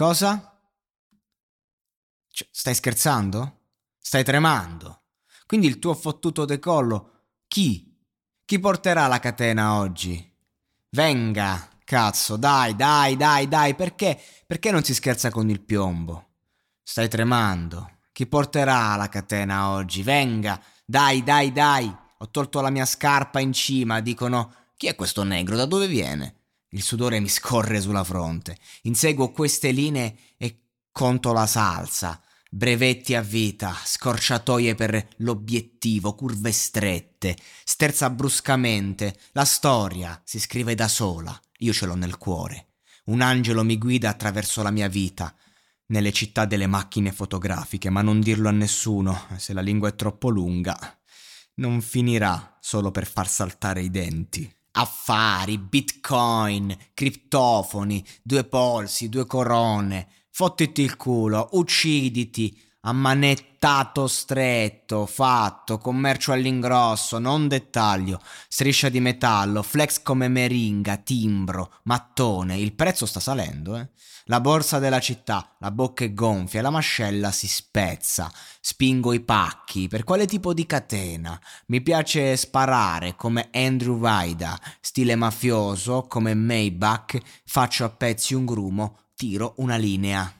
Cosa? Cioè, stai scherzando? Stai tremando? Quindi il tuo fottuto decollo, chi? Chi porterà la catena oggi? Venga, cazzo, dai, dai, dai, dai, perché? Perché non si scherza con il piombo? Stai tremando. Chi porterà la catena oggi? Venga, dai, dai, dai. Ho tolto la mia scarpa in cima, dicono, chi è questo negro? Da dove viene? Il sudore mi scorre sulla fronte. Inseguo queste linee e conto la salsa. Brevetti a vita, scorciatoie per l'obiettivo, curve strette. Sterza bruscamente. La storia si scrive da sola. Io ce l'ho nel cuore. Un angelo mi guida attraverso la mia vita. Nelle città delle macchine fotografiche, ma non dirlo a nessuno, se la lingua è troppo lunga. Non finirà solo per far saltare i denti affari, bitcoin, criptofoni, due polsi, due corone, fottiti il culo, ucciditi, ammanettato stretto, fatto, commercio all'ingrosso, non dettaglio, striscia di metallo, flex come meringa, timbro, mattone, il prezzo sta salendo, eh? La borsa della città, la bocca è gonfia, la mascella si spezza, spingo i pacchi, per quale tipo di catena? Mi piace sparare come Andrew Vaida, stile mafioso come Maybach, faccio a pezzi un grumo, tiro una linea.